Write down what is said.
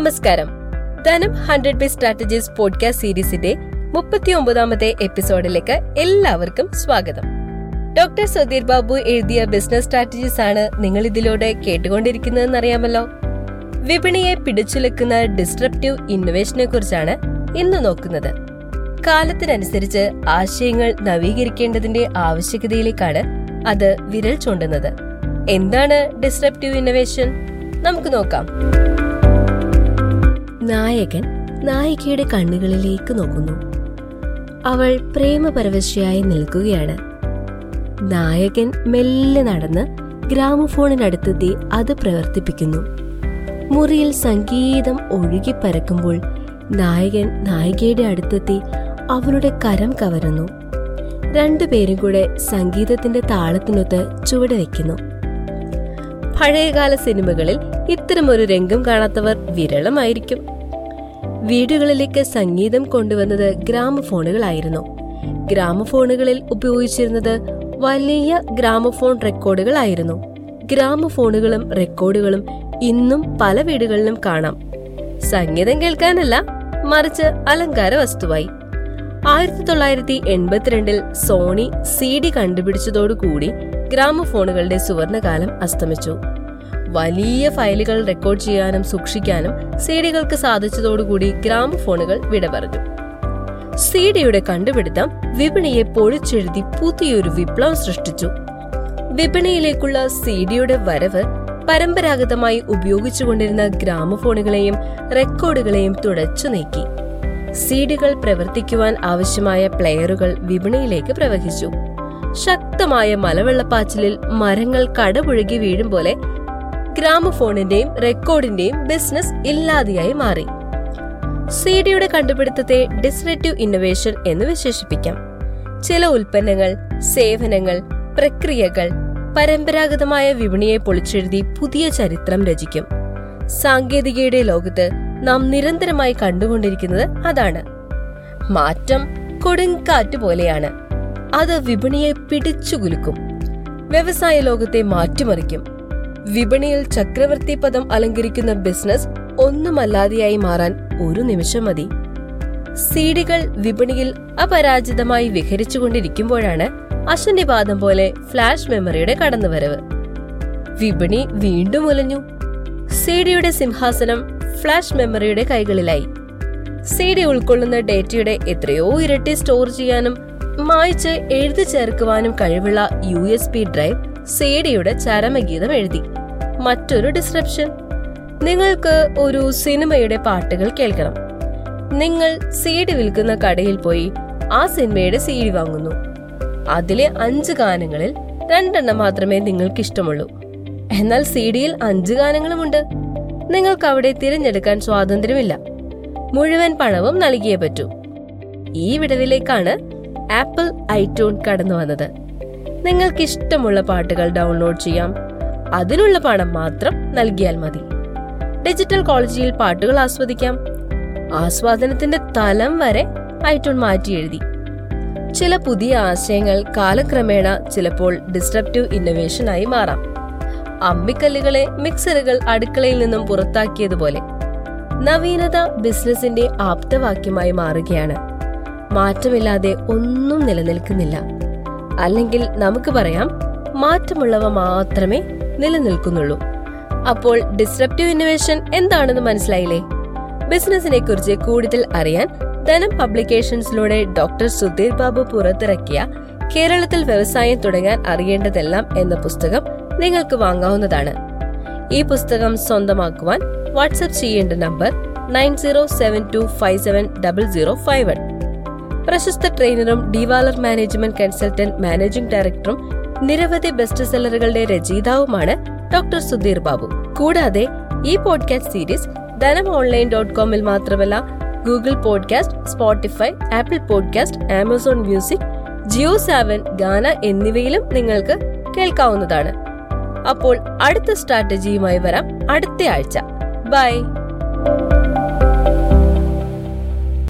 നമസ്കാരം. ധനം hundred by strategies podcast സീരീസിന്റെ മുപ്പത്തി ഒമ്പതാമത്തെ എപ്പിസോഡിലേക്ക് എല്ലാവർക്കും സ്വാഗതം. ഡോക്ടർ സുധീർ ബാബു എഴുതിയ ബിസിനസ് സ്ട്രാറ്റജീസ് ആണ് നിങ്ങൾ ഇതിലൂടെ കേട്ടുകൊണ്ടിരിക്കുന്നതെന്ന് അറിയാമല്ലോ വിപണിയെ പിടിച്ചുലക്കുന്ന ഡിസ്ട്രപ്റ്റീവ് ഇന്നോവേഷനെ കുറിച്ചാണ് ഇന്ന് നോക്കുന്നത്. കാലത്തിനനുസരിച്ച് ആശയങ്ങൾ നവീകരിക്കേണ്ടതിന്റെ ആവശ്യകതയിലേക്കാണ് അത് വിരൽ ചൂണ്ടുന്നത്. എന്താണ് ഡിസ്ട്രപ്റ്റീവ് ഇന്നോവേഷൻ? നമുക്ക് നോക്കാം. നായകൻ നായികയുടെ കണ്ണുകളിലേക്ക് നോക്കുന്നു. അവൾ പ്രേമപരവശയായി നിൽക്കുകയാണ്. നായകൻ മെല്ലെ നടന്ന് ഗ്രാമഫോണിനടുത്തെത്തി അത് പ്രവർത്തിപ്പിക്കുന്നു. മുറിയിൽ സംഗീതം ഒഴുകി പരക്കുമ്പോൾ നായകൻ നായികയുടെ അടുത്തെത്തി അവളുടെ കരം കവരുന്നു. രണ്ടുപേരും കൂടെ സംഗീതത്തിന്റെ താളത്തിനൊത്ത് ചുവട് വയ്ക്കുന്നു. പഴയകാല സിനിമകളിൽ ഇത്തരമൊരു രംഗം കാണാത്തവർ വിരളമായിരിക്കും. വീടുകളിലേക്ക് സംഗീതം കൊണ്ടുവന്നത് ഗ്രാമഫോണുകളായിരുന്നു. ഗ്രാമഫോണുകളിൽ ഉപയോഗിച്ചിരുന്നത് വലിയ ഗ്രാമഫോൺ റെക്കോർഡുകളായിരുന്നു. ഗ്രാമഫോണുകളും റെക്കോർഡുകളും ഇന്നും പല വീടുകളിലും കാണാം. സംഗീതം കേൾക്കാനല്ല മറിച്ച് അലങ്കാര വസ്തുവായി. ആയിരത്തി തൊള്ളായിരത്തി എൺപത്തിരണ്ടിൽ സോണി സി ഡി കണ്ടുപിടിച്ചതോടുകൂടി ഗ്രാമഫോണുകളുടെ സുവർണകാലം അസ്തമിച്ചു. വലിയ ഫയലുകൾ റെക്കോർഡ് ചെയ്യാനും സൂക്ഷിക്കാനും സി ഡികൾക്ക് സാധിച്ചതോടുകൂടി ഗ്രാമഫോണുകൾ വിട പറഞ്ഞു സി ഡിയുടെ കണ്ടുപിടുത്തം വിപണിയെ പൊളിച്ചെഴുതി പുതിയൊരു വിപ്ലവം സൃഷ്ടിച്ചു. വിപണിയിലേക്കുള്ള സി ഡിയുടെ വരവ് പരമ്പരാഗതമായി ഉപയോഗിച്ചുകൊണ്ടിരുന്ന ഗ്രാമഫോണുകളെയും റെക്കോർഡുകളെയും തുടച്ചു നീക്കി. സിഡികൾ പ്രവർത്തിക്കുവാൻ ആവശ്യമായ പ്ലെയറുകൾ വിപണിയിലേക്ക് പ്രവഹിച്ചു. ശക്തമായ മലവെള്ളപ്പാച്ചിലിൽ മരങ്ങൾ കടപുഴകി വീഴും പോലെ ഗ്രാമഫോണിന്റെയും റെക്കോർഡിന്റെയും ബിസിനസ് ഇല്ലാതെയായി മാറി. സി ഡിയുടെ കണ്ടുപിടുത്തത്തെ ഡിസ്റേറ്റീവ് ഇന്നൊവേഷൻ എന്ന് വിശേഷിപ്പിക്കാം. ചില ഉൽപ്പന്നങ്ങൾ സേവനങ്ങൾ പ്രക്രിയകൾ പരമ്പരാഗതമായ വിപണിയെ പൊളിച്ചെഴുതി പുതിയ ചരിത്രം രചിക്കും. സാങ്കേതികയുടെ ലോകത്ത് നാം നിരന്തരമായി കണ്ടുകൊണ്ടിരിക്കുന്നത് അതാണ്. മാറ്റം കൊടുങ്കാറ്റ് പോലെയാണ്. അത് വിപണിയെ പിടിച്ചുകുലുക്കും. വ്യവസായ ലോകത്തെ മാറ്റിമറിക്കും. വിപണിയിൽ ചക്രവർത്തി പദം അലങ്കരിക്കുന്ന ബിസിനസ് ഒന്നുമല്ലാതെയായി മാറാൻ ഒരു നിമിഷം മതി. സീഡികൾ വിപണിയിൽ അപരാജിതമായി വിഹരിച്ചുകൊണ്ടിരിക്കുമ്പോഴാണ് അശനിപാതം പോലെ ഫ്ലാഷ് മെമ്മറിയുടെ കടന്നുവരവ്. വിപണി വീണ്ടും ഉലഞ്ഞു സീഡിയുടെ സിംഹാസനം ഫ്ലാഷ് മെമ്മറിയുടെ കൈകളിലായി. സീഡി ഉൾക്കൊള്ളുന്ന ഡേറ്റയുടെ എത്രയോ ഇരട്ടി സ്റ്റോർ ചെയ്യാനും മായ്ച്ച് എഴുതി ചേർക്കുവാനും കഴിവുള്ള യു എസ് പി ഡ്രൈവ് സേഡിയുടെ ചരമഗീതം എഴുതി. മറ്റൊരു ഡിസ്ക്രിപ്ഷൻ നിങ്ങൾക്ക് ഒരു സിനിമയുടെ പാട്ടുകൾ കേൾക്കണം. നിങ്ങൾ സീഡി വിൽക്കുന്ന കടയിൽ പോയി ആ സിനിമയുടെ സീഡി വാങ്ങുന്നു. അതിലെ അഞ്ച് ഗാനങ്ങളിൽ രണ്ടെണ്ണം മാത്രമേ നിങ്ങൾക്ക് ഇഷ്ടമുള്ളൂ എന്നാൽ സീഡിയിൽ അഞ്ച് ഗാനങ്ങളുമുണ്ട്. നിങ്ങൾക്ക് അവിടെ തിരഞ്ഞെടുക്കാൻ സ്വാതന്ത്ര്യമില്ല. മുഴുവൻ പണവും നൽകിയേ പറ്റൂ. ഈ വിടവിലേക്കാണ് ആപ്പിൾ ഐട്യൂൺ കടന്നു വന്നത് നിങ്ങൾക്ക് ഇഷ്ടമുള്ള പാട്ടുകൾ ഡൗൺലോഡ് ചെയ്യാം. അതിനുള്ള പണം മാത്രം നൽകിയാൽ മതി. ഡിജിറ്റൽ കോളേജിൽ പാട്ടുകൾ ആസ്വദിക്കാം. ആസ്വാദനത്തിന്റെ തലം വരെ ഐട്യൂൺ മാറ്റി എഴുതി. ചില പുതിയ ആശയങ്ങൾ കാലക്രമേണ ചിലപ്പോൾ ഡിസ്ട്രപ്റ്റീവ് ഇന്നോവേഷൻ ആയി മാറാം. അമ്മിക്കല്ലുകളെ മിക്സറുകൾ അടുക്കളയിൽ നിന്നും പുറത്താക്കിയതുപോലെ. നവീനത ബിസിനസിന്റെ ആപ്തവാക്യമായി മാറുകയാണ്. മാറ്റമില്ലാതെ ഒന്നും നിലനിൽക്കുന്നില്ല. അല്ലെങ്കിൽ നമുക്ക് പറയാം മാറ്റമുള്ളവ മാത്രമേ നിലനിൽക്കുന്നുള്ളൂ. അപ്പോൾ ഡിസ്റപ്റ്റീവ് ഇന്നോവേഷൻ എന്താണെന്ന് മനസ്സിലായില്ലേ? ബിസിനസിനെ കുറിച്ച് കൂടുതൽ അറിയാൻ ധനം പബ്ലിക്കേഷൻസിലൂടെ ഡോക്ടർ സുധീർ ബാബു പുറത്തിറക്കിയ കേരളത്തിൽ വ്യവസായം തുടങ്ങാൻ അറിയേണ്ടതെല്ലാം എന്ന പുസ്തകം നിങ്ങൾക്ക് വാങ്ങാവുന്നതാണ്. ഈ പുസ്തകം സ്വന്തമാക്കുവാൻ വാട്സ്ആപ്പ് ചെയ്യേണ്ട number nine zero seven two five seven double zero five one. പ്രശസ്ത ട്രെയിനറും ഡിവാലർ മാനേജ്മെന്റ് കൺസൾട്ടന്റ് മാനേജിംഗ് ഡയറക്ടറും നിരവധി ബെസ്റ്റ് സെല്ലറുകളുടെ രചയിതാവുമാണ് ഡോക്ടർ സുധീർ ബാബു. കൂടാതെ ഈ podcast series Dhanam online dot കോമിൽ മാത്രമല്ല Google podcast Spotify Apple podcast Amazon music JioSaavn Gaana എന്നിവയിലും നിങ്ങൾക്ക് കേൾക്കാവുന്നതാണ്. അപ്പോൾ അടുത്ത സ്ട്രാറ്റജിയുമായി വരാം അടുത്ത ആഴ്ച. ബൈ.